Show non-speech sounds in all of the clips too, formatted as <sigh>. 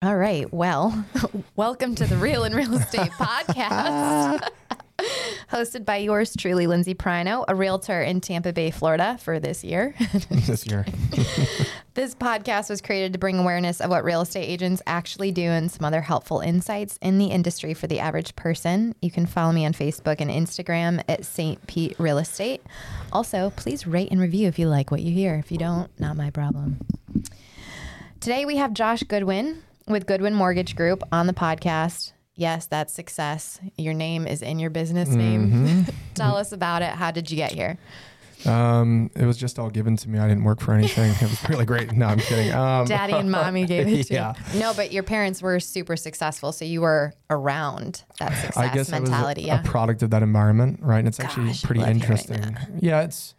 All right. Well, <laughs> welcome to the Real and Real Estate Podcast, <laughs> hosted by yours truly, Lindsay Prino, a realtor in Tampa Bay, Florida for this year. <laughs> this year. this podcast was created to bring awareness of what real estate agents actually do and some other helpful insights in the industry for the average person. You can follow me on Facebook and Instagram at St. Pete Real Estate. Also, please rate and review if you like what you hear. If you don't, not my problem. Today we have Josh Goodwin with Goodwin Mortgage Group on the podcast. Yes, that's success. Your name is in your business name. <laughs> Tell us about it. How did you get here? Um, it was just all given to me. I didn't work for anything. It was really great. No, I'm kidding. Um, Daddy and mommy gave it to <laughs> yeah. you. No, but your parents were super successful, so you were around that success I guess mentality. I was a, yeah. a product of that environment, right? And it's actually Gosh, I pretty interesting. Yeah, it's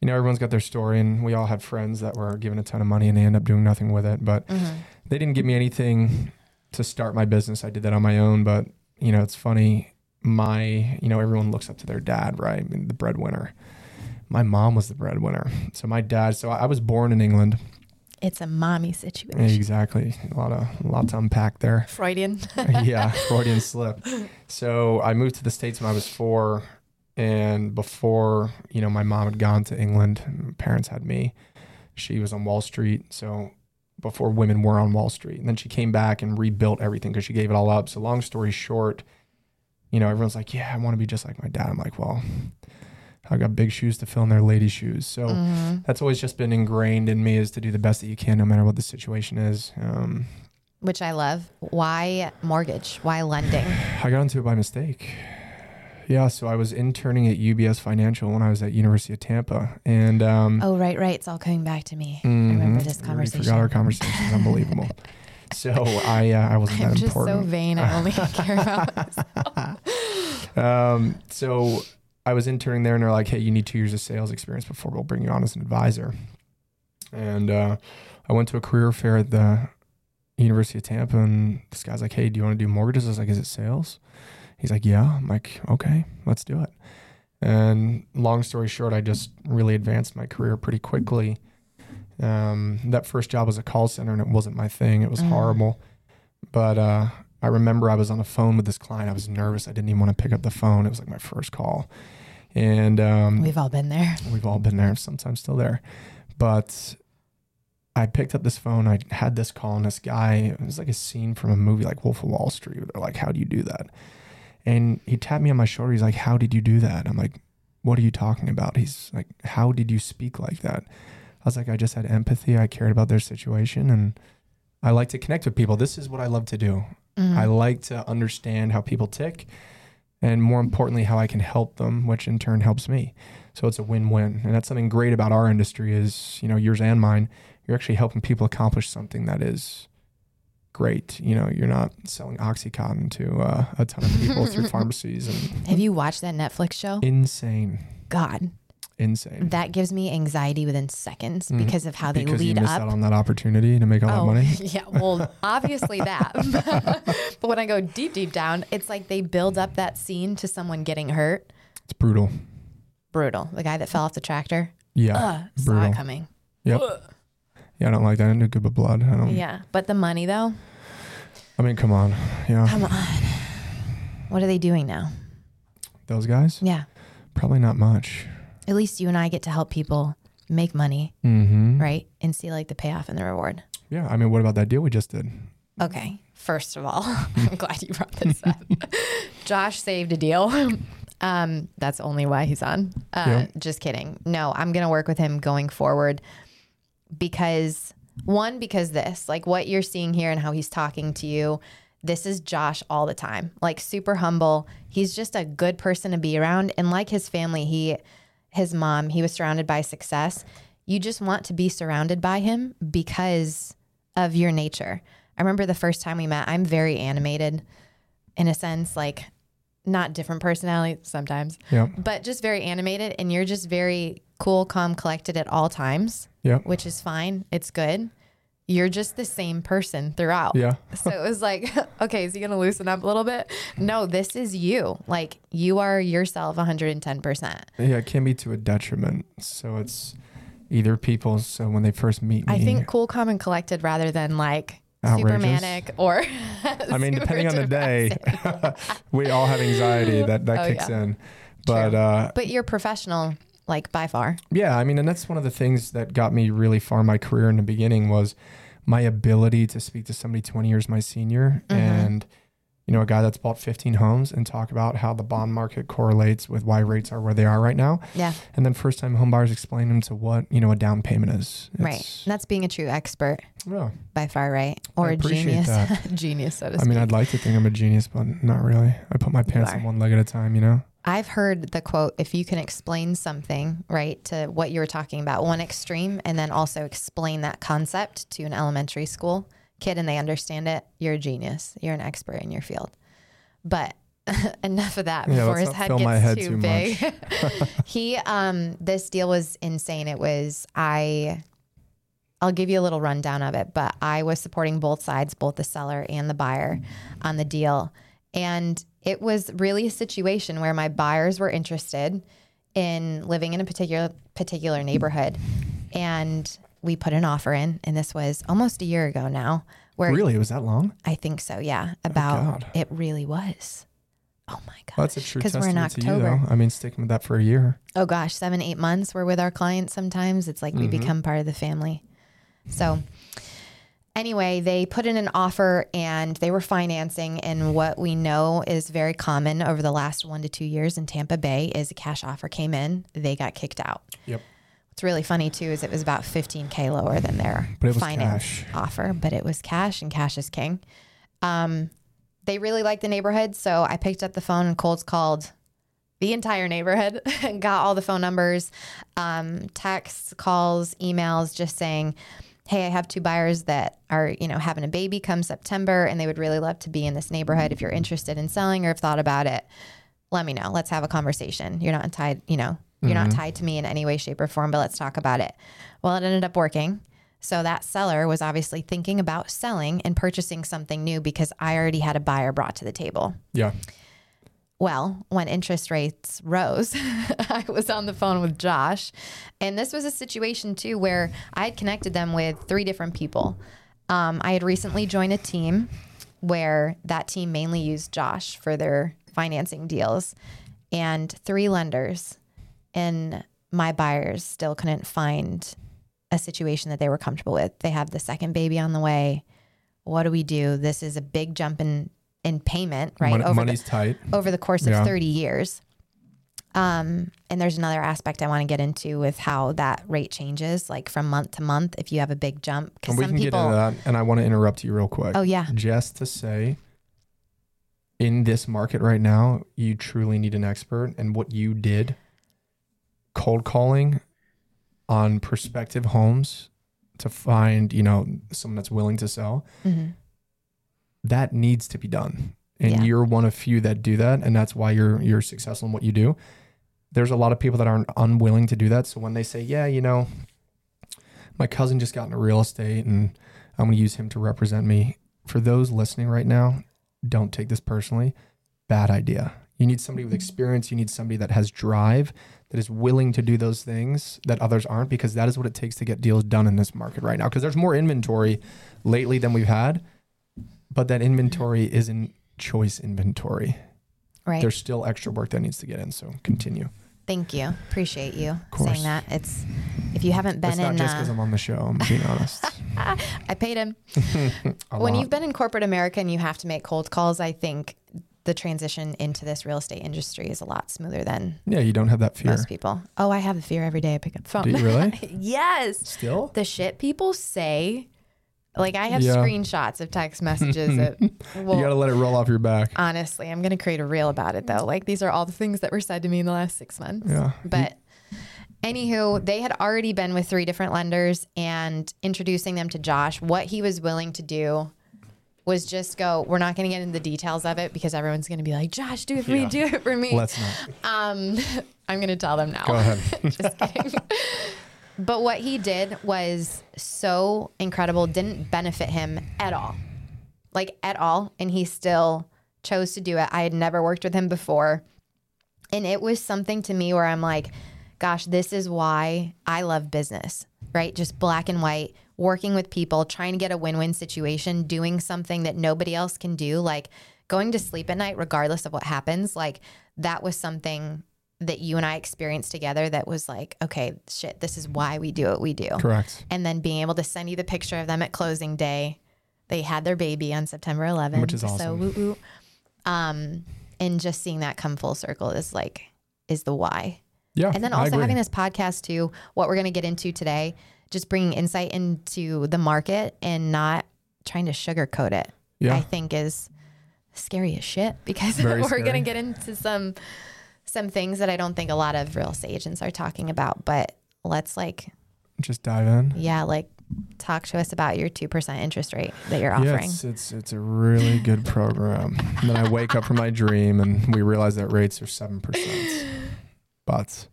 you know everyone's got their story, and we all had friends that were given a ton of money and they end up doing nothing with it. But Mm-hmm. they didn't give me anything to start my business. I did that on my own. But you know, it's funny. My you know everyone looks up to their dad, right? I mean, the breadwinner. My mom was the breadwinner. So my dad. So I was born in England. it's a mommy situation. Exactly. A lot of a lot to unpack there. Freudian. <laughs> yeah, Freudian slip. <laughs> So I moved to the States when I was four. And before, you know, my mom had gone to England, my parents had me. She was on Wall Street. So before women were on Wall Street. And then she came back and rebuilt everything because she gave it all up. So long story short, you know, everyone's like, yeah, I want to be just like my dad. I'm like, well, I got big shoes to fill in their lady shoes. So Mhm. that's always just been ingrained in me is to do the best that you can, no matter what the situation is. Um, Which I love. Why mortgage? Why lending? <sighs> I got into it by mistake. Yeah, so I was interning at UBS Financial when I was at University of Tampa, and um, Oh, right, right. It's all coming back to me. I remember this we conversation. Forgot our conversation. Unbelievable. <laughs> So I uh, I wasn't I'm that just so important. vain. I only <laughs> care about myself. um, so I was interning there, and they're like, "Hey, you need two years of sales experience before we'll bring you on as an advisor." And uh, I went to a career fair at the University of Tampa, and this guy's like, "Hey, do you want to do mortgages?" I was like, "Is it sales?" He's like, "Yeah." I'm like, "Okay, let's do it." And long story short, I just really advanced my career pretty quickly. Um, that first job was a call center, and it wasn't my thing. It was Mm. horrible. But uh, I remember I was on the phone with this client. I was nervous. I didn't even want to pick up the phone. It was like my first call, and um, We've all been there. <laughs> We've all been there, sometimes still there. But I picked up this phone. I had this call, and this guy, it was like a scene from a movie like Wolf of Wall Street. They're like, How do you do that? And he tapped me on my shoulder. He's like, How did you do that? I'm like, What are you talking about? He's like, How did you speak like that? I was like, I just had empathy. I cared about their situation, and I like to connect with people. This is what I love to do. Mhm. I like to understand how people tick and more importantly how I can help them, which in turn helps me. So it's a win-win. And that's something great about our industry is, you know, yours and mine, you're actually helping people accomplish something that is great. You know, you're not selling Oxycontin to uh, a ton of people through <laughs> pharmacies and Have you watched that Netflix show? insane, God, insane. that gives me anxiety within seconds Mhm. because of how they because you lead missed up. out on that opportunity to make all that Oh, money. <laughs> yeah. Well, obviously that. <laughs> but when I go deep, deep down, it's like they build up that scene to someone getting hurt. It's brutal. Brutal. The guy that fell off the tractor. Yeah. Ugh, saw brutal. it coming. Yep. Yeah, I don't like that. I don't do good with blood. I don't. Yeah. But the money, though, I mean, come on. Yeah. come on. What are they doing now? Those guys? Yeah. Probably not much. At least you and I get to help people make money, Mm-hmm. right? And see like the payoff and the reward. Yeah. I mean, what about that deal we just did? Okay. First of all, <laughs> I'm glad you brought this up. <laughs> Josh saved a deal. Um, that's only why he's on. Uh, Yeah. Just kidding. No, I'm going to work with him going forward because one, because this, like what you're seeing here and how he's talking to you, this is Josh all the time. Like super humble. He's just a good person to be around. And like his family, he, his mom, he was surrounded by success. You just want to be surrounded by him because of your nature. I remember the first time we met, I'm very animated in a sense, like not different personality sometimes, Yeah. but just very animated. And you're just very cool, calm, collected at all times, Yeah. which is fine. It's good. You're just the same person throughout. Yeah. <laughs> So it was like, <laughs> okay, is he going to loosen up a little bit? No, this is you. Like you are yourself 110%. Yeah. It can be to a detriment. So it's either people. So when they first meet me, I think cool, calm, and collected rather than like outrageous. super manic or <laughs> I mean, depending on the day, we all have anxiety that that Oh, kicks yeah. in. But uh, but you're professional, like by far. yeah, I mean, and that's one of the things that got me really far in my career in the beginning was my ability to speak to somebody 20 years my senior Mhm. and you know a guy that's bought 15 homes and talk about how the bond market correlates with why rates are where they are right now Yeah, and then first time home buyers explain them to what you know a down payment is right. And that's being a true expert yeah. by far, right? Or a genius, <laughs> genius, so to I mean, I'd like to think I'm a genius, but not really. I put my pants on one leg at a time, you know? I've heard the quote if you can explain something, right, to what you were talking about, one extreme, and then also explain that concept to an elementary school kid and they understand it, you're a genius. You're an expert in your field. But <laughs> enough of that Yeah, before his head gets head too, too big. <laughs> he um this deal was insane. It was I I'll give you a little rundown of it, but I was supporting both sides, both the seller and the buyer on the deal. And it was really a situation where my buyers were interested in living in a particular particular neighborhood. And we put an offer in, and this was almost a year ago now, where Really? It was that long? I think so, yeah. About God. it really was. Oh my god. Well, that's a true 'Cause we're in to you. I mean, sticking with that for a year. oh gosh, seven, eight months we're with our clients sometimes. It's like we Mhm. become part of the family. So anyway, they put in an offer and they were financing and what we know is very common over the last one to two years in Tampa Bay is a cash offer came in, they got kicked out. Yep. What's really funny too is it was about 15k lower than their But it was finance cash. offer, but it was cash and cash is king. Um, they really liked the neighborhood, so I picked up the phone and Colts called the entire neighborhood <laughs> and got all the phone numbers, um, texts, calls, emails, just saying, "Hey, I have two buyers that are you know having a baby come September, and they would really love to be in this neighborhood. If you're interested in selling or have thought about it, let me know. Let's have a conversation. You're not tied, you know, you're not mm-hmm. tied to me in any way, shape, or form, but let's talk about it." Well, it ended up working. So that seller was obviously thinking about selling and purchasing something new because I already had a buyer brought to the table. Yeah. Well, when interest rates rose, <laughs> I was on the phone with Josh. And this was a situation too where I had connected them with three different people. Um, I had recently joined a team where that team mainly used Josh for their financing deals and three lenders. And my buyers still couldn't find a situation that they were comfortable with. They have the second baby on the way. What do we do? This is a big jump in, in payment, right? Mon- over the- tight. over the course of Yeah. 30 years. Um, and there's another aspect I want to get into with how that rate changes, like from month to month, if you have a big jump. Because we some can get people, into that. And I want to interrupt you real quick. oh yeah, Just to say, in this market right now, you truly need an expert. And what you did, cold calling on prospective homes to find, you know, someone that's willing to sell, hmm that needs to be done. And Yeah. you're one of few that do that. And that's why you're you're successful in what you do. There's a lot of people that aren't unwilling to do that. So when they say, Yeah, you know, my cousin just got into real estate and I'm gonna use him to represent me. For those listening right now, don't take this personally. Bad idea. You need somebody with experience. You need somebody that has drive, that is willing to do those things that others aren't, because that is what it takes to get deals done in this market right now. Because there's more inventory lately than we've had, but that inventory isn't choice inventory. right. There's still extra work that needs to get in. So continue. Thank you. Appreciate you saying that. It's if you haven't been It's not in, just because uh, I'm on the show. I'm being honest. <laughs> I paid him. <laughs> <laughs> When lot. you've been in corporate America and you have to make cold calls, I think the transition into this real estate industry is a lot smoother than yeah, you don't have that fear. most people. Oh, I have a fear every day I pick up the phone. Do you really? yes. Still? the shit people say like i have Yeah. screenshots of text messages <laughs> that you got to let it roll off your back. honestly i'm gonna create a reel about it though like these are all the things that were said to me in the last six months Yeah. but anywho they had already been with three different lenders and introducing them to josh what he was willing to do was just go we're not going to get into the details of it because everyone's going to be like josh do it for Yeah. me do it for me Let's not. um <laughs> i'm going to tell them now Go ahead. <laughs> just kidding. But what he did was so incredible, didn't benefit him at all. Like at all. And he still chose to do it. I had never worked with him before. And it was something to me where I'm like, gosh, this is why I love business, right? Just black and white. working with people, trying to get a win win situation, doing something that nobody else can do, like going to sleep at night, regardless of what happens. Like that was something that you and I experienced together that was like, okay, shit, this is why we do what we do. Correct. And then being able to send you the picture of them at closing day. They had their baby on September 11th. Which is So awesome. woo woo. Um, and just seeing that come full circle is like, is the why. Yeah. And then also having this podcast too, what we're going to get into today, just bringing insight into the market and not trying to sugarcoat it. Yeah. I think is scary as shit because <laughs> we're going to get into some some things that I don't think a lot of real estate agents are talking about, but let's like Just dive in. yeah, like talk to us about your 2% interest rate that you're offering. it's, it's it's a really good program. And then I wake up from my dream and we realize that rates are seven percent. But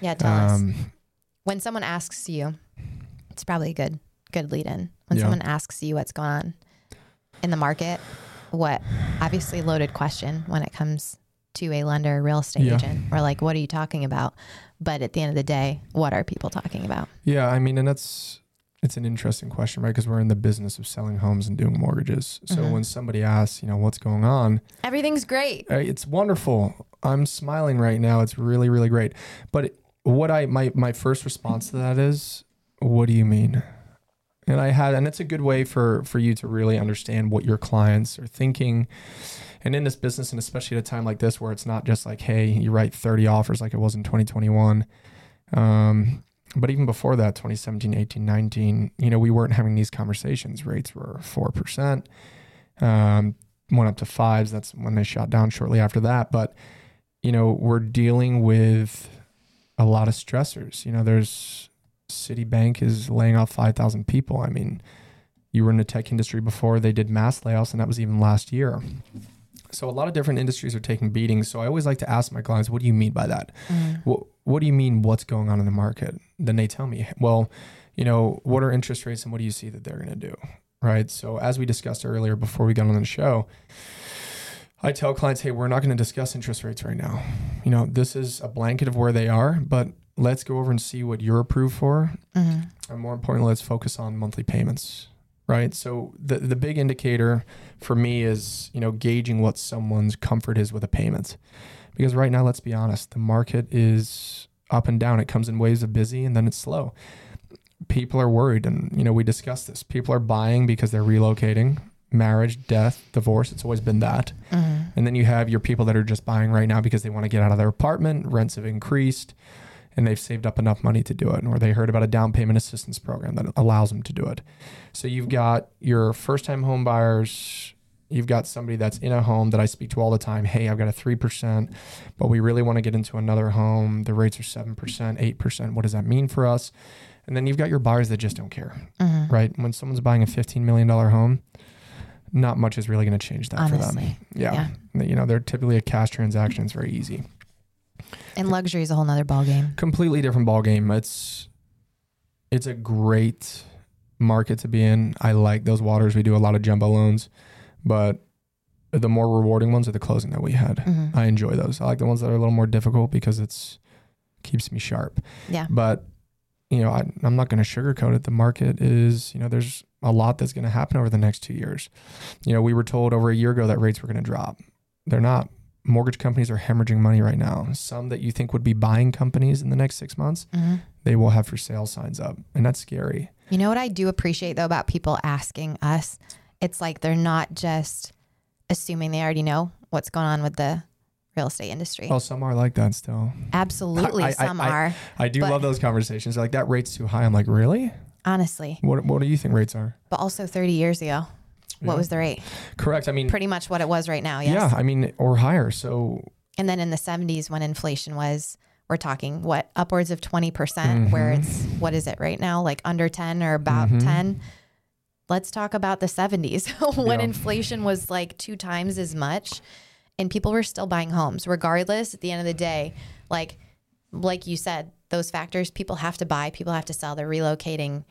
Yeah, tell us. um, When someone asks you, it's probably a good good lead in. When Yeah. someone asks you what's going on in the market, what obviously loaded question when it comes to a lender, real estate Yeah. agent, or like what are you talking about? But at the end of the day, what are people talking about? yeah, I mean, and that's it's an interesting question, right? Because we're in the business of selling homes and doing mortgages. So Mhm. when somebody asks, you know, what's going on, Everything's great. Uh, It's wonderful. I'm smiling right now. It's really, really great. But what I my my first response to that is, what do you mean? And I had, and it's a good way for for you to really understand what your clients are thinking. And in this business, and especially at a time like this, where it's not just like, hey, you write 30 offers like it was in 2021. Um, but even before that, 2017, 18, 19, you know, we weren't having these conversations. Rates were 4%. Um, went up to fives. That's when they shot down shortly after that. But, you know, we're dealing with a lot of stressors. You know, there's Citibank is laying off 5,000 people. I mean, you were in the tech industry before they did mass layoffs, and that was even last year. So a lot of different industries are taking beatings. So I always like to ask my clients, what do you mean by that? Mm-hmm. What, what do you mean what's going on in the market? Then they tell me, well, you know, what are interest rates and what do you see that they're going to do? Right. So as we discussed earlier before we got on the show, I tell clients, hey, we're not going to discuss interest rates right now. You know, this is a blanket of where they are, but let's go over and see what you're approved for. Mhm. And more importantly, let's focus on monthly payments. Right. So the the big indicator for me is, you know, gauging what someone's comfort is with a payment. Because right now, let's be honest, the market is up and down. It comes in waves of busy and then it's slow. People are worried and you know, we discussed this. People are buying because they're relocating, marriage, death, divorce, it's always been that. Mhm. And then you have your people that are just buying right now because they want to get out of their apartment, rents have increased, and they've saved up enough money to do it, or they heard about a down payment assistance program that allows them to do it. So you've got your first time home buyers, you've got somebody that's in a home that I speak to all the time. Hey, I've got a 3%, but we really want to get into another home. The rates are 7%, 8%. What does that mean for us? And then you've got your buyers that just don't care, Mhm. right? When someone's buying a $15 million home, not much is really going to change that for them. Honestly. Yeah. You know, they're typically a cash transaction. It's very easy. And luxury is a whole nother ballgame. Completely different ball game. It's it's a great market to be in. I like those waters. We do a lot of jumbo loans, but the more rewarding ones are the closing that we had. Mhm. I enjoy those. I like the ones that are a little more difficult because it's keeps me sharp. Yeah. But you know, I, I'm not going to sugarcoat it. The market is, you know, there's a lot that's going to happen over the next two years. You know, we were told over a year ago that rates were going to drop. They're not. Mortgage companies are hemorrhaging money right now. Some that you think would be buying companies in the next six months, Mhm. they will have for sale signs up, and that's scary. You know what I do appreciate though about people asking us? It's like they're not just assuming they already know what's going on with the real estate industry. Well, some are like that still. Absolutely, <laughs> I- I- some I- are. I do love those conversations. They're like that rate's too high. I'm like, really? Honestly. What What do you think rates are? But also 30 years ago, what Yeah. was the rate? correct? I mean, Pretty much what it was right now, yes. yeah, I mean, or higher. So And then in the 70s, when inflation was, we're talking what, upwards of 20%, where Mhm. it's, what is it right now? Like under 10 or about Mhm. 10. Let's talk about the 70s <laughs> when Yeah. inflation was like two times as much and people were still buying homes. Regardless, at the end of the day, like, like you said, those factors, people have to buy, people have to sell, they're relocating,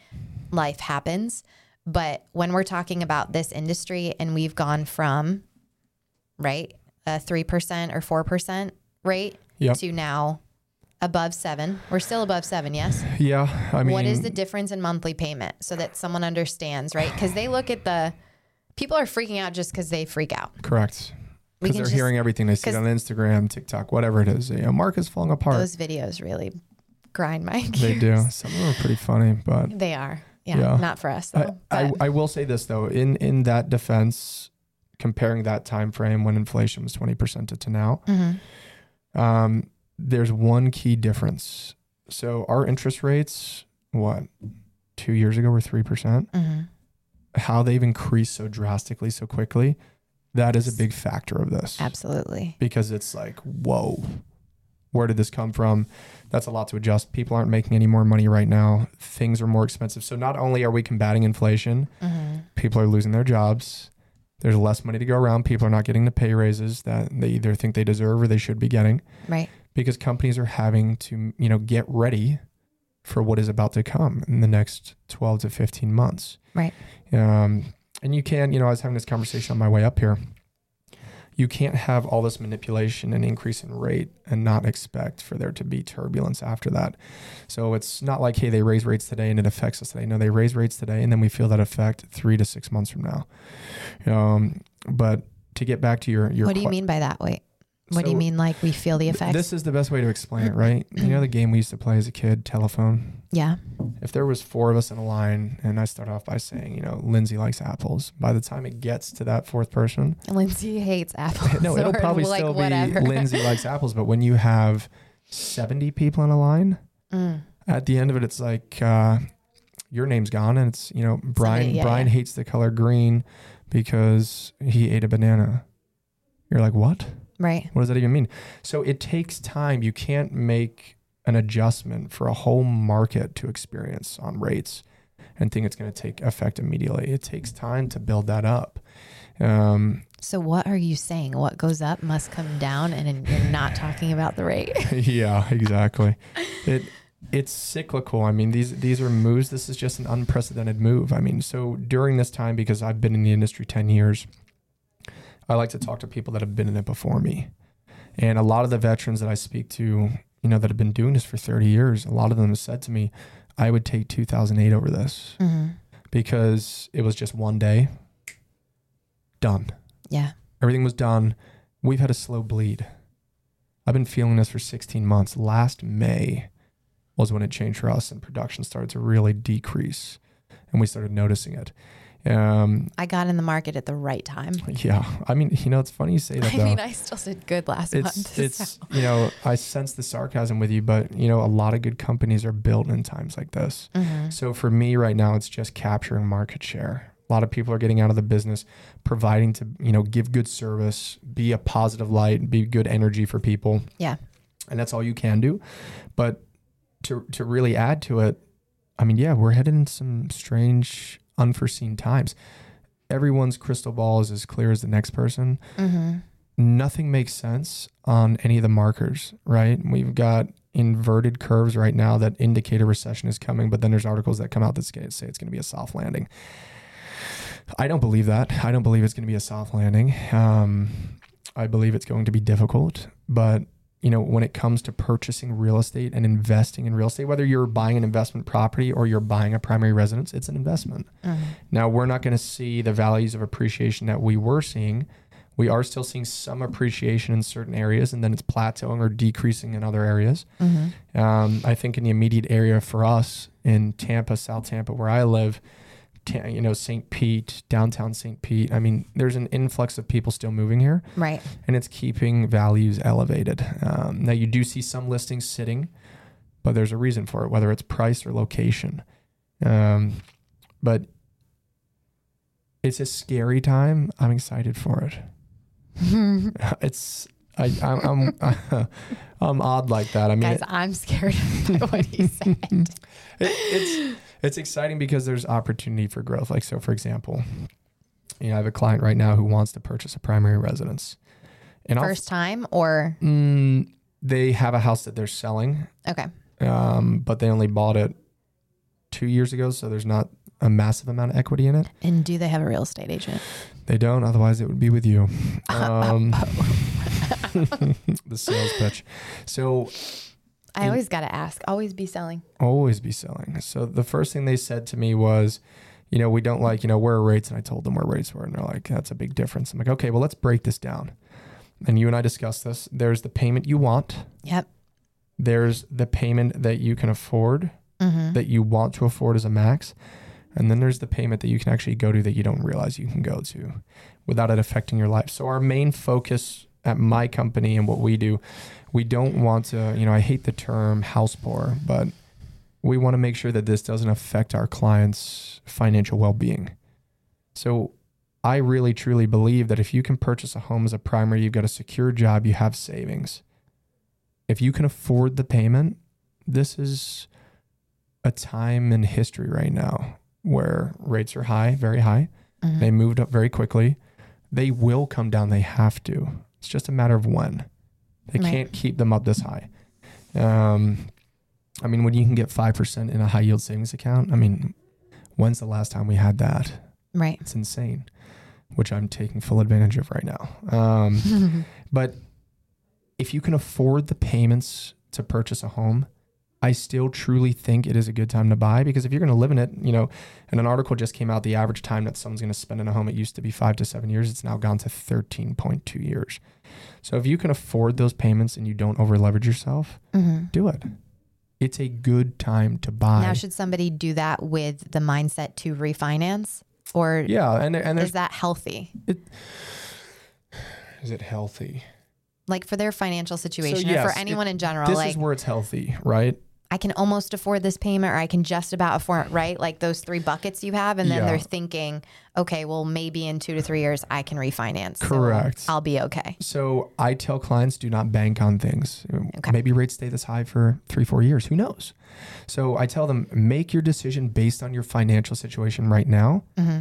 life happens. But when we're talking about this industry and we've gone from, right, a 3% or 4% rate Yep. to now above seven. We're still above seven, yes. Yeah, I mean, what is the difference in monthly payment so that someone understands, right? Because they look at the people are freaking out just because they freak out. correct? Because they're just hearing everything they see on Instagram, TikTok, whatever it is. You know, market's falling apart. those videos really grind my <laughs> they do. Some of them are pretty funny, but They are. Yeah, Yeah. not for us I, though. I, but- I will say this though, in in that defense, comparing that time frame when inflation was twenty percent to, to now, Mhm. um, there's one key difference. So our interest rates, what, two years ago were three percent. Mhm. How they've increased so drastically so quickly, that is a big factor of this. Absolutely. Because it's like, whoa, where did this come from? That's a lot to adjust. People aren't making any more money right now. Things are more expensive. So not only are we combating inflation, hmm people are losing their jobs. There's less money to go around. People are not getting the pay raises that they either think they deserve or they should be getting Right. because companies are having to, you know, get ready for what is about to come in the next 12 to 15 months. Right. Um, and you can, you know, I was having this conversation on my way up here. You can't have all this manipulation and increase in rate and not expect for there to be turbulence after that. So it's not like, hey, they raise rates today and it affects us today. No, they raise rates today and then we feel that effect three to six months from now. Um, but to get back to your your What do you que- mean by that? Wait. What do you mean like we feel the effects? This is the best way to explain it, right? you know the game we used to play as a kid, telephone. yeah. If there was four of us in a line, and I start off by saying, you know, Lindsay likes apples. By the time it gets to that fourth person, Lindsay hates <laughs> apples. no, it'll probably like still whatever. be Lindsay <laughs> likes apples. But when you have seventy people in a line, Mm. at the end of it, it's like uh, your name's gone, and it's you know Brian. yeah, Brian yeah. hates the color green because he ate a banana. You're like, what? Right. What does that even mean? So it takes time. You can't make an adjustment for a whole market to experience on rates and think it's going to take effect immediately. It takes time to build that up. Um, So what are you saying? What goes up must come down, and you're not talking about the rate. <laughs> yeah, exactly. <laughs> It it's cyclical. I mean, these these are moves. This is just an unprecedented move. I mean, so during this time, because I've been in the industry ten years, I like to talk to people that have been in it before me, and a lot of the veterans that I speak to, you know, that have been doing this for thirty years, a lot of them have said to me, "I would take 2008 over this hmm because it was just one day, done." Yeah. Everything was done. We've had a slow bleed. I've been feeling this for 16 months. Last May was when it changed for us and production started to really decrease and we started noticing it. Um, I got in the market at the right time. yeah. I mean, you know, it's funny you say that <laughs> I though. mean, I still did good last it's, month. it's, so. you know, I sense the sarcasm with you, but you know, a lot of good companies are built in times like this. Mhm. So for me right now, it's just capturing market share. A lot of people are getting out of the business, providing to, you know, give good service, be a positive light, be good energy for people. Yeah. And that's all you can do. But to to really add to it, I mean, yeah, we're heading in some strange, unforeseen times. Everyone's crystal ball is as clear as the next person. Mhm. Nothing makes sense on any of the markers, right? We've got inverted curves right now that indicate a recession is coming, but then there's articles that come out that say say it's going to be a soft landing. I don't believe that. I don't believe it's going to be a soft landing. Um, I believe it's going to be difficult, but you know, when it comes to purchasing real estate and investing in real estate, whether you're buying an investment property or you're buying a primary residence, it's an investment. Mhm. Now, we're not going to see the values of appreciation that we were seeing. We are still seeing some appreciation in certain areas, and then it's plateauing or decreasing in other areas. Mhm. Um, I think in the immediate area for us in Tampa, South Tampa, where I live, you know, St. Pete, downtown St. Pete. I mean, there's an influx of people still moving here, Right. and it's keeping values elevated. Um, now, you do see some listings sitting, but there's a reason for it, whether it's price or location. Um, but it's a scary time. I'm excited for it. <laughs> It's I, I'm I'm, <laughs> I'm odd like that. I mean, Guys, I'm scared by <laughs> what he said. it, it's it's exciting because there's opportunity for growth. Like so, for example, you know, I have a client right now who wants to purchase a primary residence, and I'll- First time or Mm, they have a house that they're selling, okay. um, but they only bought it two years ago, so there's not a massive amount of equity in it. And do they have a real estate agent? They don't, otherwise it would be with you. <laughs> Um, <laughs> the sales pitch. So I always got to ask. Always be selling. always be selling. So the first thing they said to me was, you know, we don't like, you know, where are rates? And I told them where rates were. And they're like, that's a big difference. I'm like, okay, well, let's break this down. And you and I discussed this. There's the payment you want, Yep. there's the payment that you can afford, Mm-hmm. that you want to afford as a max. And then there's the payment that you can actually go to that you don't realize you can go to without it affecting your life. So our main focus at my company and what we do, we don't want to, you know, I hate the term house poor, but we want to make sure that this doesn't affect our clients' financial well-being. So I really truly believe that if you can purchase a home as a primary, you've got a secure job, you have savings. If you can afford the payment, this is a time in history right now where rates are high, very high. Mhm. They moved up very quickly. They will come down. They have to. It's just a matter of when. They Right. can't keep them up this high. Um, I mean, when you can get 5% in a high yield savings account, I mean, when's the last time we had that? Right. It's insane, which I'm taking full advantage of right now. Um, <laughs> but if you can afford the payments to purchase a home, I still truly think it is a good time to buy because if you're going to live in it, you know, and an article just came out, the average time that someone's going to spend in a home, it used to be five to seven years. It's now gone to 13.2 years. So if you can afford those payments and you don't over leverage yourself, hmm do it. It's a good time to buy. Now, should somebody do that with the mindset to refinance, or yeah. And, and is that healthy? is it healthy? Like for their financial situation, or yes, for anyone in general, This like is where it's healthy, right? I can almost afford this payment, or I can just about afford it, right, like those three buckets you have, and then Yeah. they're thinking, okay, well, maybe in two to three years I can refinance. so Correct. I'll be okay. So I tell clients do not bank on things. Okay. Maybe rates stay this high for three, four years. Who knows? So I tell them make your decision based on your financial situation right now hmm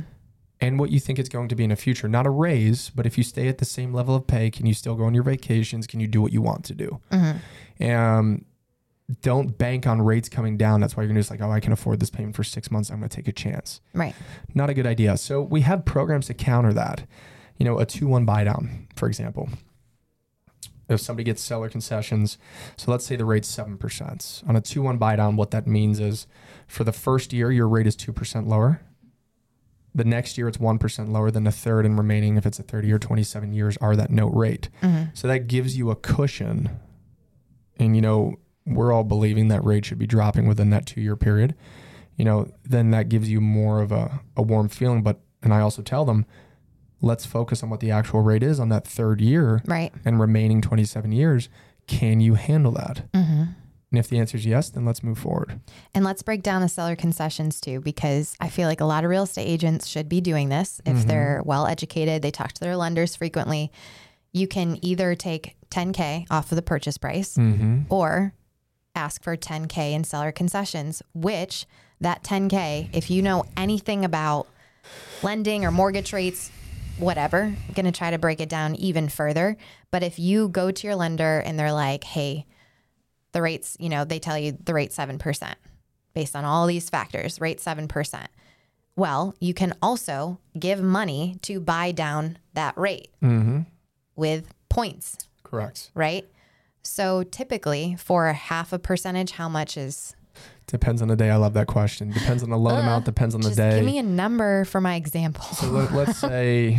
and what you think it's going to be in the future. Not a raise, but if you stay at the same level of pay, can you still go on your vacations? Can you do what you want to do? hmm Um, don't bank on rates coming down. That's why you're gonna just like, oh, I can afford this payment for six months. I'm gonna take a chance. Right. Not a good idea. So we have programs to counter that. You know, a two one buy down, for example. If somebody gets seller concessions, so let's say the rate's seven percent. On a two one buy down, what that means is for the first year your rate is two percent lower. The next year it's one percent lower than the third and remaining, if it's a 30 or 27 years, are that note rate. hmm So that gives you a cushion. And, you know, we're all believing that rate should be dropping within that two year period. You know, then that gives you more of a, a warm feeling. But, and I also tell them, let's focus on what the actual rate is on that third year Right. and remaining 27 years. Can you handle that? hmm And if the answer is yes, then let's move forward. And let's break down the seller concessions too, because I feel like a lot of real estate agents should be doing this if Mhm. they're well educated. They talk to their lenders frequently. You can either take 10K off of the purchase price Mm-hmm. or ask for 10K in seller concessions, which that 10K, if you know anything about lending or mortgage rates, whatever, I'm going to try to break it down even further. But if you go to your lender and they're like, hey, the rates, you know, they tell you the rate 7% based on all these factors, rate 7%. Well, you can also give money to buy down that rate Mm-hmm. with points, Correct. right? So typically for half a percentage, how much is Depends on the day. I love that question. Depends on the loan Uh, amount. Depends on the day. give me a number for my example. So let, let's <laughs> say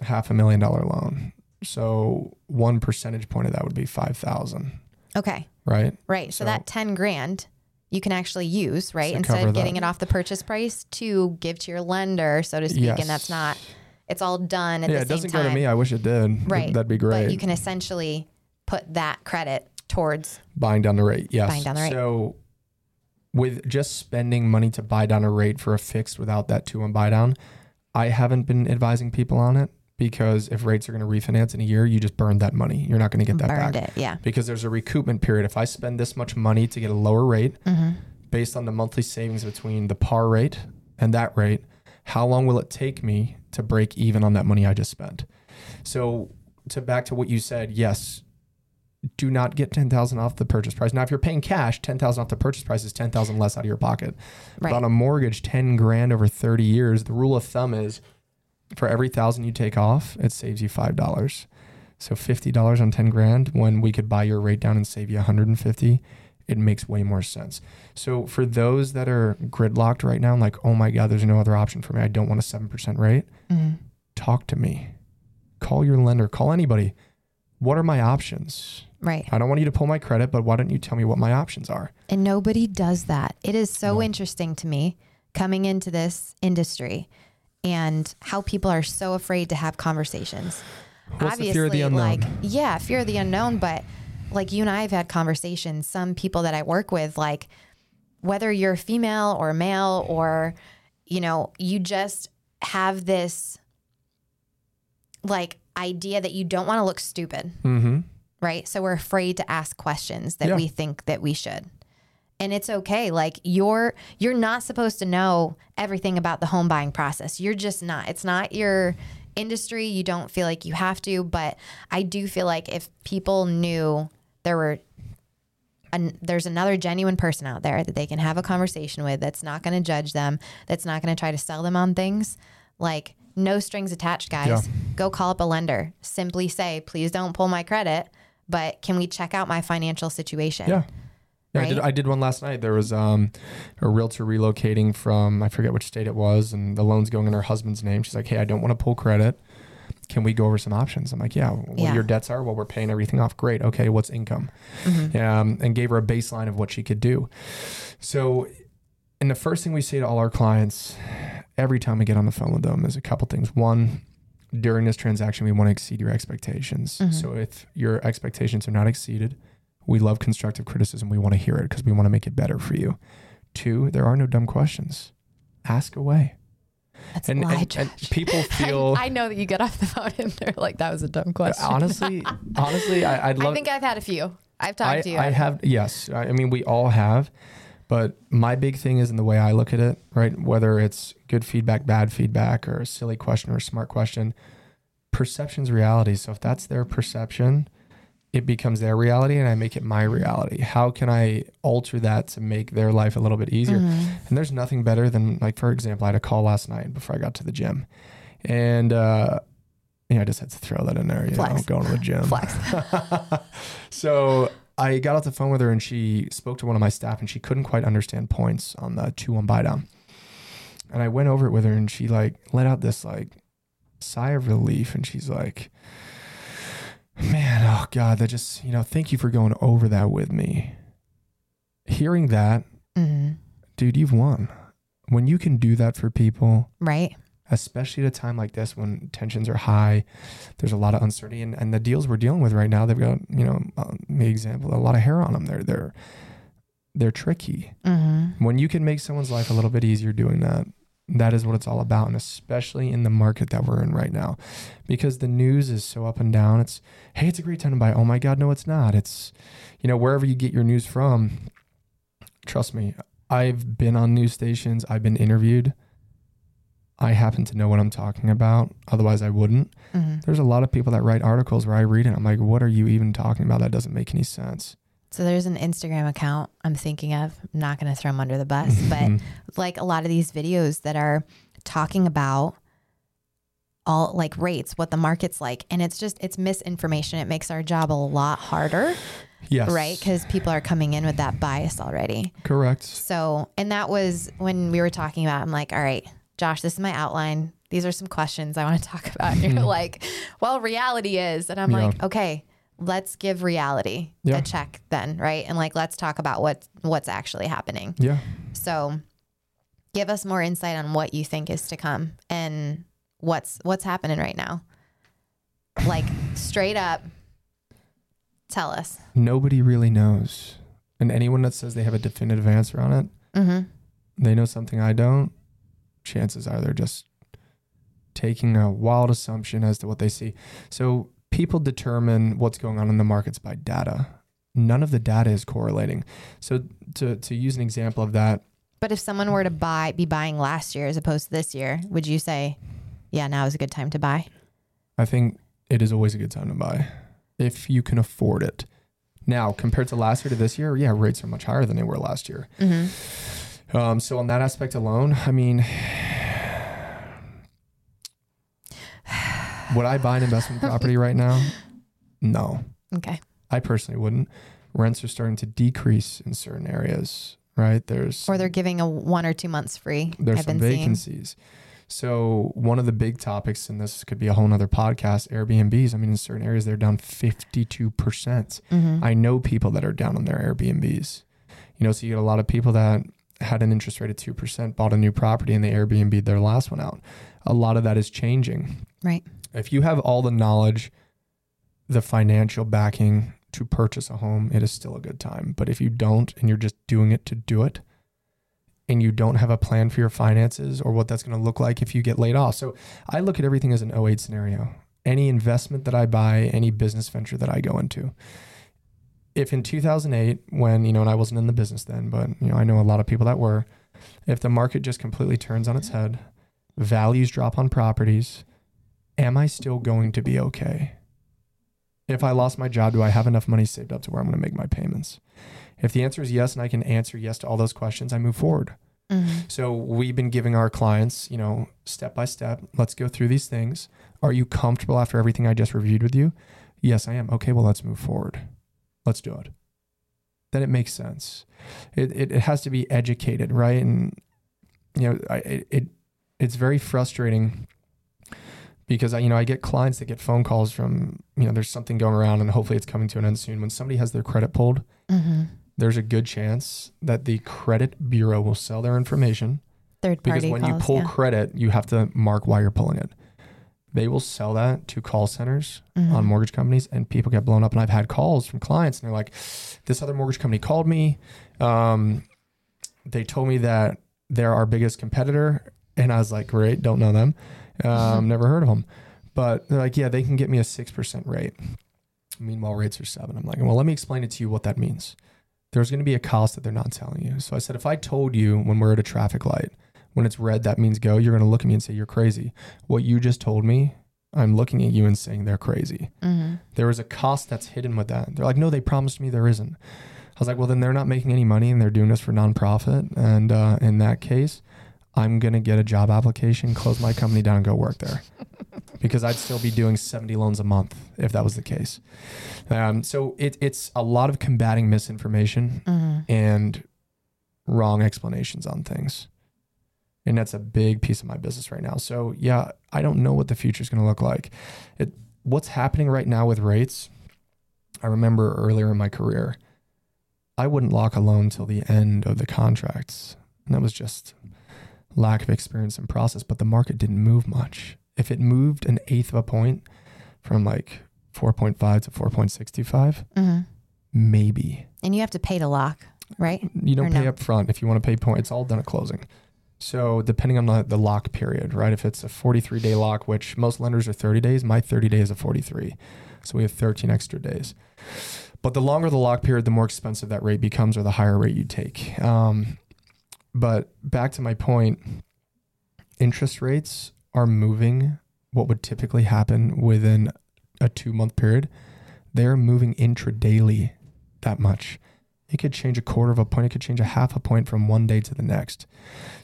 half a million dollar loan. So one percentage point of that would be five thousand, okay. right? Right. So, So- that 10 grand you can actually use, right? Instead of getting that. it off the purchase price to give to your lender, so to speak. Yes. And that's not, it's all done at yeah, the it doesn't time. go to me. I wish it did. Right. That'd be great. But you can essentially put that credit towards, buying down the rate. Yes. Buying down the rate. So with just spending money to buy down a rate for a fixed without that two one buy down, I haven't been advising people on it because if rates are going to refinance in a year, you just burned that money. You're not going to get that burned back it. Yeah. because there's a recoupment period. If I spend this much money to get a lower rate, hmm based on the monthly savings between the par rate and that rate, how long will it take me to break even on that money I just spent? So to back to what you said, yes, do not get 10,000 off the purchase price. Now if you're paying cash, 10,000 off the purchase price is 10,000 less out of your pocket. Right. But on a mortgage, 10 grand over 30 years, the rule of thumb is for every 1000 you take off, it saves you $5. So $50 on 10 grand when we could buy your rate down and save you 150, it makes way more sense. So for those that are gridlocked right now, like, oh my God, there's no other option for me. I don't want a 7% rate. Mhm. Talk to me. Call your lender, call anybody. What are my options? Right. I don't want you to pull my credit, but why don't you tell me what my options are? And nobody does that. It is so No. interesting to me coming into this industry and how people are so afraid to have conversations. What's the fear of the unknown? like yeah, fear of the unknown, but like you and I have had conversations, some people that I work with like whether you're female or male or you know, you just have this like idea that you don't want to look stupid Mm-hmm. right? So we're afraid to ask questions that Yeah. we think that we should. And it's okay. Like you're you're not supposed to know everything about the home buying process. You're just not. It's not your industry. You don't feel like you have to, but I do feel like if people knew there were an, there's another genuine person out there that they can have a conversation with that's not going to judge them, that's not going to try to sell them on things, like no strings attached, guys. Yeah. Go call up a lender. Simply say, please don't pull my credit, but can we check out my financial situation? Yeah. Yeah, I did. I did one last night. There was um, a realtor relocating from I forget which state it was, and the loan's going in her husband's name. She's like, "Hey, I don't want to pull credit. Can we go over some options?" I'm like, "Yeah, what Yeah. your debts are? Well, we're paying everything off. Great. Okay, what's income?" Mhm. Um, and gave her a baseline of what she could do. So, and the first thing we say to all our clients every time we get on the phone with them is a couple things. One, during this transaction, we want to exceed your expectations. Mhm. So if your expectations are not exceeded, we love constructive criticism. We want to hear it because we want to make it better for you. Two, there are no dumb questions. Ask away. That's And, lie, and, and people <laughs> feel I, I know that you get off the phone and they're like, that was a dumb question. honestly, <laughs> honestly, I, I'd love. I think I've had a few. I've talked I, to you. I have yes. I I mean, we all have, but my big thing is in the way I look at it. Right, whether it's good feedback, bad feedback, or a silly question or a smart question, perception's reality. So if that's their perception, it becomes their reality, and I make it my reality. How can I alter that to make their life a little bit easier? Mhm. And there's nothing better than like, for example, I had a call last night before I got to the gym, and uh, yeah, I just had to throw that in there. You know, Flex. going to the gym. Flex. <laughs> so I got off the phone with her and she spoke to one of my staff and she couldn't quite understand points on the two one buy down. And I went over it with her and she like let out this like sigh of relief and she's like, Man, oh God, that just you know, thank you for going over that with me. Hearing that, Mhm. dude, you've won. When you can do that for people, Right. especially at a time like this when tensions are high, there's a lot of uncertainty, and, and the deals we're dealing with right now, they've got you know, uh, me example, a lot of hair on them. They're they're they're tricky. Mm-hmm. When you can make someone's life a little bit easier doing that, that is what it's all about, and especially in the market that we're in right now, because the news is so up and down. It's hey, it's a great time to buy. Oh my God, no, it's not. It's you know wherever you get your news from. Trust me, I've been on news stations. I've been interviewed. I happen to know what I'm talking about. Otherwise, I wouldn't. Mm-hmm. There's a lot of people that write articles where I read it. I'm like, what are you even talking about? That doesn't make any sense. So there's an Instagram account I'm thinking of. I'm not going to throw them under the bus, <laughs> but like a lot of these videos that are talking about all like rates, what the market's like. And it's just, it's misinformation. It makes our job a lot harder, yes, right? Because people are coming in with that bias already. correct. So, and that was when we were talking about, I'm like, all right, Josh, this is my outline. These are some questions I want to talk about. <laughs> And you're mm-hmm. like, well, reality is. And I'm Yeah. like, okay, let's give reality Yeah. a check then, right? And like, let's talk about what what's actually happening. Yeah, So, give us more insight on what you think is to come and what's what's happening right now. Like straight up, tell us. nobody really knows, and anyone that says they have a definitive answer on it, Mm-hmm. they know something I don't. Chances are they're just taking a wild assumption as to what they see. So people determine what's going on in the markets by data. None of the data is correlating. So to to use an example of that, But if someone were to buy, be buying last year as opposed to this year, would you say, yeah, now is a good time to buy? I think it is always a good time to buy if you can afford it. Now, compared to last year to this year, yeah, rates are much higher than they were last year. Mm-hmm. Um, so on that aspect alone, I mean, would I buy an investment property right now? No, Okay. I personally wouldn't. Rents are starting to decrease in certain areas, right? There's Or they're giving a one or two months free. there's I've some been seeing. vacancies. So one of the big topics, and this could be a whole nother podcast, Airbnbs. I mean, in certain areas they're down 52 percent. Mhm. I know people that are down on their Airbnbs. You know, so you get a lot of people that had an interest rate of two percent, bought a new property, and they Airbnb their last one out. A lot of that is changing. Right. If you have all the knowledge, the financial backing to purchase a home, it is still a good time. But if you don't and you're just doing it to do it, and you don't have a plan for your finances or what that's going to look like if you get laid off. So I look at everything as an 08 scenario. Any investment that I buy, any business venture that I go into. If in 2008, when, you know, and I wasn't in the business then, but, you know, I know a lot of people that were, if the market just completely turns on its head, values drop on properties, am I still going to be okay? If I lost my job, do I have enough money saved up to where I'm going to make my payments? If the answer is yes, and I can answer yes to all those questions, I move forward. Mhm. So we've been giving our clients, you know, step by step, let's go through these things. Are you comfortable after everything I just reviewed with you? Yes, I am. Okay, well, let's move forward. Let's do it. Then it makes sense. It, it, it has to be educated, right? And, you know, I, it, it it's very frustrating because I, you know, I get clients that get phone calls from, you know, there's something going around and hopefully it's coming to an end soon. When somebody has their credit pulled, Mhm. there's a good chance that the credit bureau will sell their information Third party because when calls, you pull yeah. credit, you have to mark why you're pulling it. They will sell that to call centers Mhm. on mortgage companies, and people get blown up. And I've had calls from clients, and they're like, "This other mortgage company called me. Um, they told me that they're our biggest competitor," and I was like, "Great, don't know them, um, never heard of them." But they're like, "Yeah, they can get me a six percent rate." Meanwhile, rates are seven. I'm like, "Well, let me explain it to you what that means." There's going to be a cost that they're not telling you. So I said, if I told you when we're at a traffic light, when it's red, that means go, you're going to look at me and say, you're crazy. What you just told me, I'm looking at you and saying they're crazy. Mhm. There is a cost that's hidden with that. They're like, no, they promised me there isn't. I was like, well, then they're not making any money and they're doing this for nonprofit. And uh, in that case, I'm going to get a job application, close my company down, and go work there <laughs> because I'd still be doing 70 loans a month if that was the case. Um, so it, it's a lot of combating misinformation Mhm. and wrong explanations on things. And that's a big piece of my business right now. So yeah, I don't know what the future is going to look like. It what's happening right now with rates. I remember earlier in my career, I wouldn't lock a loan till the end of the contracts. And that was just lack of experience and process, but the market didn't move much. If it moved an eighth of a point from like 4.5 to 4.65, Mhm. maybe And you have to pay to lock, right? you don't Or pay no? up front if you want to pay point. It's all done at closing. So depending on the, the lock period, right? If it's a 43 day lock, which most lenders are 30 days, my 30 days is a 43. So we have 13 extra days. But the longer the lock period, the more expensive that rate becomes or the higher rate you take. Um, but back to my point, interest rates are moving what would typically happen within a two month period. They're moving intradaily that much it could change a quarter of a point. It could change a half a point from one day to the next.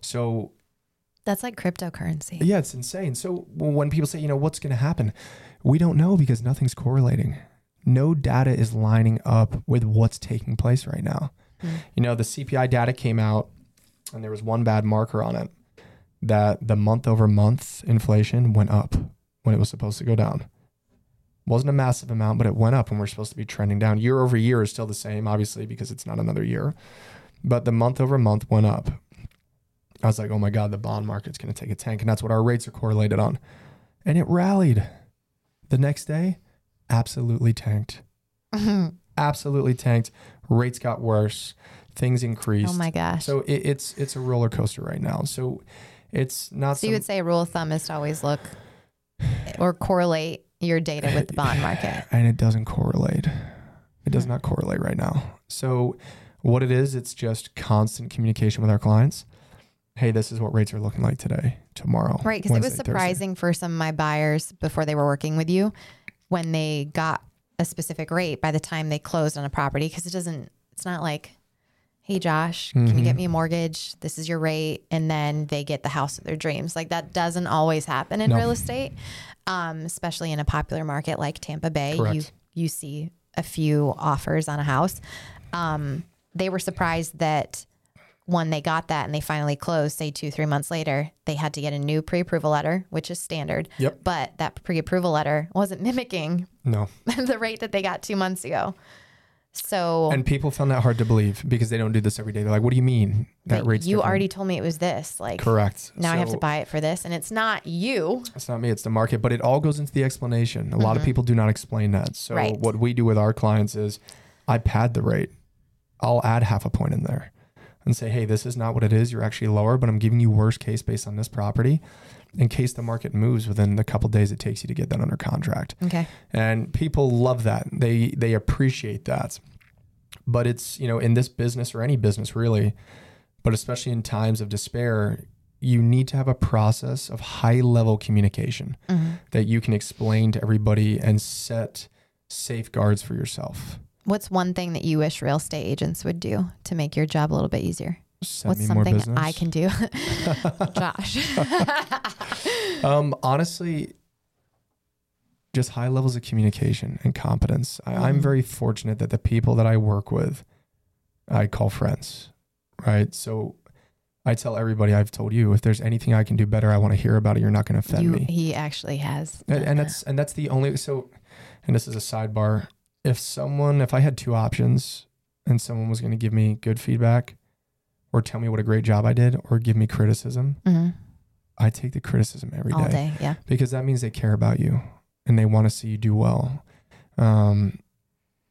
So That's like cryptocurrency. yeah, it's insane. So when people say, you know, what's going to happen? We don't know because nothing's correlating. No data is lining up with what's taking place right now. Mm. You know, the CPI data came out and there was one bad marker on it that the month over month inflation went up when it was supposed to go down. Wasn't a massive amount, but it went up and we're supposed to be trending down. Year over year is still the same, obviously, because it's not another year. But the month over month went up. I was like, oh my God, the bond market's going to take a tank. And that's what our rates are correlated on. And it rallied. The next day, absolutely tanked. <laughs> Absolutely tanked. Rates got worse. Things increased. Oh my gosh. So, it, it's it's a roller coaster right now. So it's not. So you would say a rule of thumb is to always look or correlate your data with the bond market. <sighs> and it doesn't correlate. It does Hmm. not correlate right now. So what it is, it's just constant communication with our clients. Hey, this is what rates are looking like today, tomorrow. Right. Because it was Wednesday, Thursday. surprising for some of my buyers before they were working with you when they got a specific rate by the time they closed on a property. Because it doesn't, it's not like, hey, Josh, can you get me a mortgage? This is your rate. And then they get the house of their dreams. Like that doesn't always happen in No. real estate, um, especially in a popular market like Tampa Bay. You you see a few offers on a house. Um, they were surprised that when they got that and they finally closed, say two, three months later, they had to get a new pre approval letter, which is standard. Yep. But that pre approval letter wasn't <laughs> mimicking No. <laughs> the rate that they got two months ago. So And people found that hard to believe because they don't do this every day. They're like, what do you mean that but rate's you different?" already told me it was this. Like Correct. now I have to buy it for this. And it's not you. It's not me, it's the market, but it all goes into the explanation. A lot of Mhm. people do not explain that. So Right. what we do with our clients is I pad the rate. I'll add half a point in there and say, "Hey, this is not what it is. You're actually lower, but I'm giving you worst case based on this property in case the market moves within the couple days it takes you to get that under contract." Okay. And people love that. They they appreciate that. But it's, you know, in this business or any business really, but especially in times of despair, you need to have a process of high level communication Mhm. that you can explain to everybody and set safeguards for yourself. What's one thing that you wish real estate agents would do to make your job a little bit easier? Send What's something. I can do? <laughs> <laughs> Josh. <laughs> Um, honestly, just high levels of communication and competence. I, I'm Mhm. very fortunate that the people that I work with, I call friends, right? So I tell everybody, I've told you, if there's anything I can do better, I want to hear about it. You're not going to offend you, me. he actually has. And, and that's and that's the only so. And this is a sidebar. If someone, if I had two options, and someone was going to give me good feedback, or tell me what a great job I did, or give me criticism, Mhm. I take the criticism every all day day. Yeah. because that means they care about you and they want to see you do well. Um,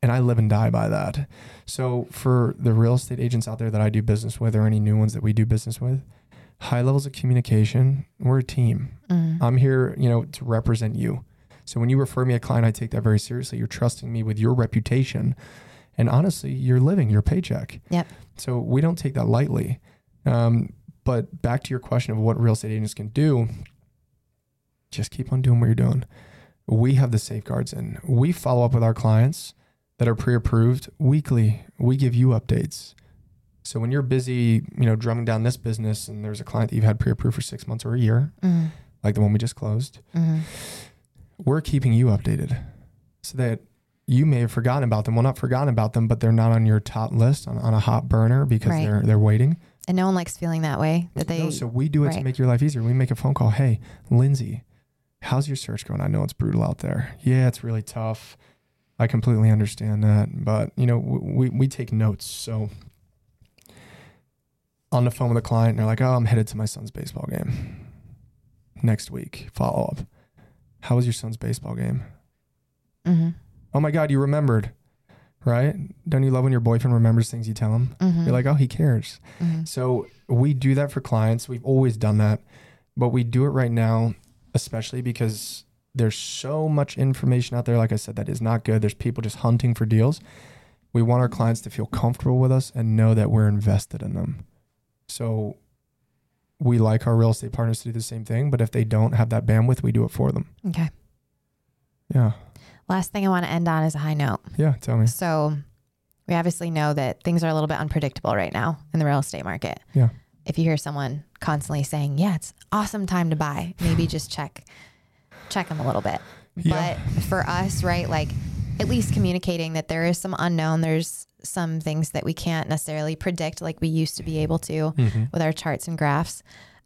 and I live and die by that. So for the real estate agents out there that I do business with, or any new ones that we do business with, high levels of communication. We're a team. Mhm. I'm here, you know, to represent you. So when you refer me a client, I take that very seriously. You're trusting me with your reputation, and honestly, you're living your paycheck. Yep. So we don't take that lightly. Um, but back to your question of what real estate agents can do, just keep on doing what you're doing. We have the safeguards in. We follow up with our clients that are pre-approved weekly. We give you updates. So when you're busy, you know, drumming down this business, and there's a client that you've had pre-approved for six months or a year, Mhm. like the one we just closed, Mhm. we're keeping you updated so that you may have forgotten about them. Well, not forgotten about them, but they're not on your top list on, on a hot burner because Right. they're they're waiting. And no one likes feeling that way. That they. no, so we do it to make your life easier. We make a phone call. Hey, Lindsay, how's your search going? I know it's brutal out there. Yeah, it's really tough. I completely understand that, but you know, we we take notes. So on the phone with a client, and they're like, "Oh, I'm headed to my son's baseball game next week." Follow up. How was your son's baseball game? Mhm. Oh my God, you remembered, right? Don't you love when your boyfriend remembers things you tell him? Mhm. You're like, oh, he cares. Mhm. So we do that for clients. We've always done that, but we do it right now, especially because there's so much information out there. Like I said, that is not good. There's people just hunting for deals. We want our clients to feel comfortable with us and know that we're invested in them. So we like our real estate partners to do the same thing, but if they don't have that bandwidth, we do it for them. Okay. Yeah. Last thing I want to end on is a high note. Yeah. Tell me. So we obviously know that things are a little bit unpredictable right now in the real estate market. Yeah. If you hear someone constantly saying, "Yeah, it's awesome time to buy," maybe just check check them a little bit. Yeah. But for us, right, like at least communicating that there is some unknown, there's some things that we can't necessarily predict like we used to be able to Mhm. with our charts and graphs.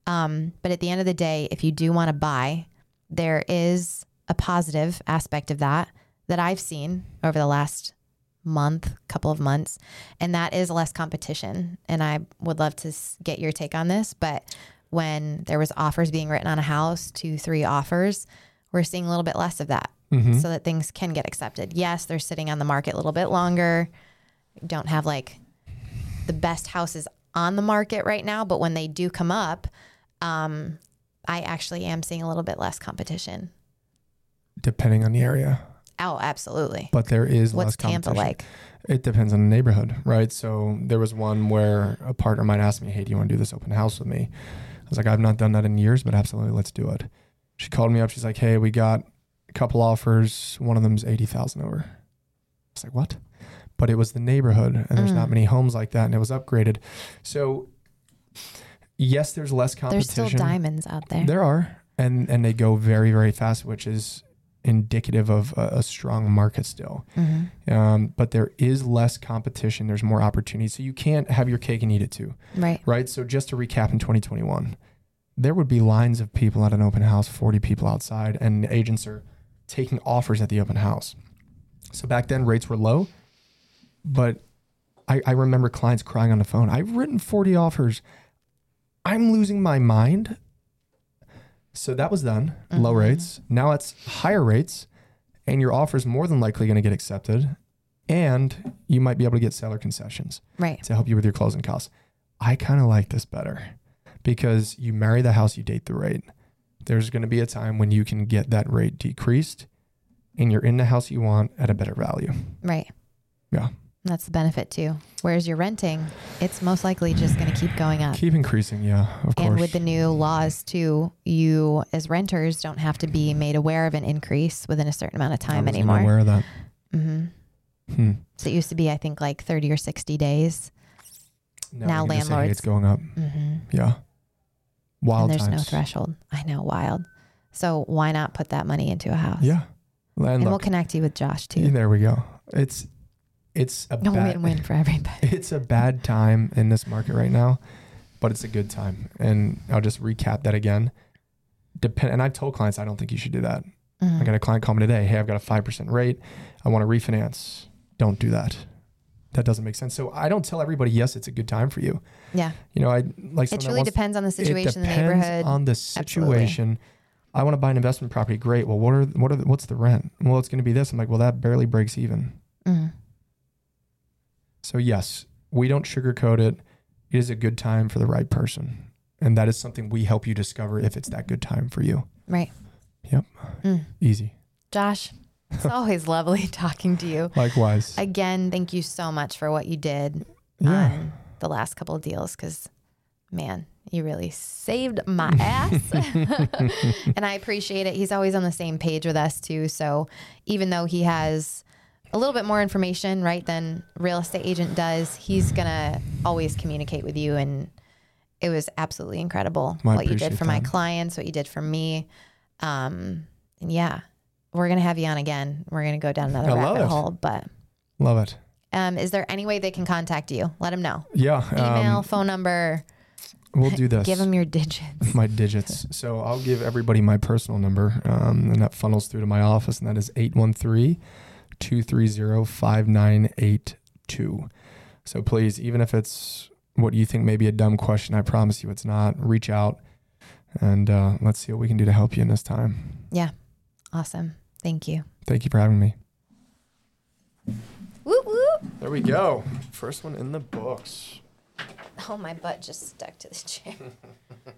Um, but at the end of the day, if you do want to buy, there is a positive aspect of that that I've seen over the last month, couple of months, and that is less competition. And I would love to get your take on this, but when there was offers being written on a house, two, three offers, we're seeing a little bit less of that Mhm. so that things can get accepted. Yes, they're sitting on the market a little bit longer. Don't have like the best houses on the market right now, but when they do come up, um, I actually am seeing a little bit less competition. Depending on the area, Oh, absolutely. but there is What's less Tampa like? It depends on the neighborhood, right? So there was one where a partner might ask me, "Hey, do you want to do this open house with me?" I was like, "I've not done that in years, but absolutely, let's do it." She called me up. She's like, "Hey, we got a couple offers. One of them's eighty thousand over." I was like, "What?" But it was the neighborhood, and there's Mm. not many homes like that, and it was upgraded. So yes, there's less competition. There's still diamonds out there. There are, and and they go very very fast, which is indicative of a, a strong market still. Mm-hmm. Um, but there is less competition. There's more opportunity. So you can't have your cake and eat it too, Right. right? So just to recap in 2021, there would be lines of people at an open house, 40 people outside, and agents are taking offers at the open house. So back then rates were low, but I, I remember clients crying on the phone. I've written 40 offers. I'm losing my mind. So that was done, low Mhm. rates. Now it's higher rates, and your offer is more than likely going to get accepted. And you might be able to get seller concessions Right. to help you with your closing costs. I kind of like this better because you marry the house, you date the rate. There's going to be a time when you can get that rate decreased and you're in the house you want at a better value. Right. Yeah. That's the benefit too. Whereas you're renting, it's most likely just going to keep going up. Keep increasing, yeah, of course. And with the new laws too, you as renters don't have to be made aware of an increase within a certain amount of I time wasn't anymore. aware of that. hmm Hmm. So it used to be, I think, like 30 or 60 days. Now you can say, hey, landlords- it's going up. hmm Yeah. Wild and there's no threshold. I know, wild. So why not put that money into a house? Yeah. And And we'll connect you with Josh too. there we go. It's it's a No bad, win-win for everybody. <laughs> it's a bad time in this market right now, but it's a good time. And I'll just recap that again. Depend and I've told clients I don't think you should do that. Mhm. I got a client call me today. Hey, I've got a five percent rate. I want to refinance. Don't do that. That doesn't make sense. So I don't tell everybody yes, it's a good time for you. Yeah. You know, I like It someone that truly wants- depends on the it situation, the depends neighborhood. on the situation. I want to buy an investment property. Great. Well, what are what are the, what's the rent? Well, it's going to be this. I'm like, well, that barely breaks even. Mhm. So yes, we don't sugarcoat it. It is a good time for the right person, and that is something we help you discover if it's that good time for you. Right. Yep. Mm. Easy. Josh, it's always <laughs> lovely talking to you. Likewise. Again, thank you so much for what you did yeah. on the last couple of deals because, man, you really saved my <laughs> ass. <laughs> and I appreciate it. He's always on the same page with us, too. So even though he has a little bit more information, right, than real estate agent does, he's to always communicate with you. And it was absolutely incredible Well, what you did for my clients, what you did for me. Um, and yeah, we're to have you on again. We're to go down another I rabbit it. hole. But Love it. um, is there any way they can contact you? Let them know. Yeah. Email, um, phone number. we'll do this. Give them your digits. my digits. <laughs> So I'll give everybody my personal number, um, and that funnels through to my office, and that is 813 230 5982. So please, even if it's what you think may be a dumb question, I promise you it's not. Reach out and uh, let's see what we can do to help you in this time. Yeah. Awesome. Thank you. Thank you for having me. Whoop whoop. There we go. First one in the books. Oh, my butt just stuck to the chair. <laughs>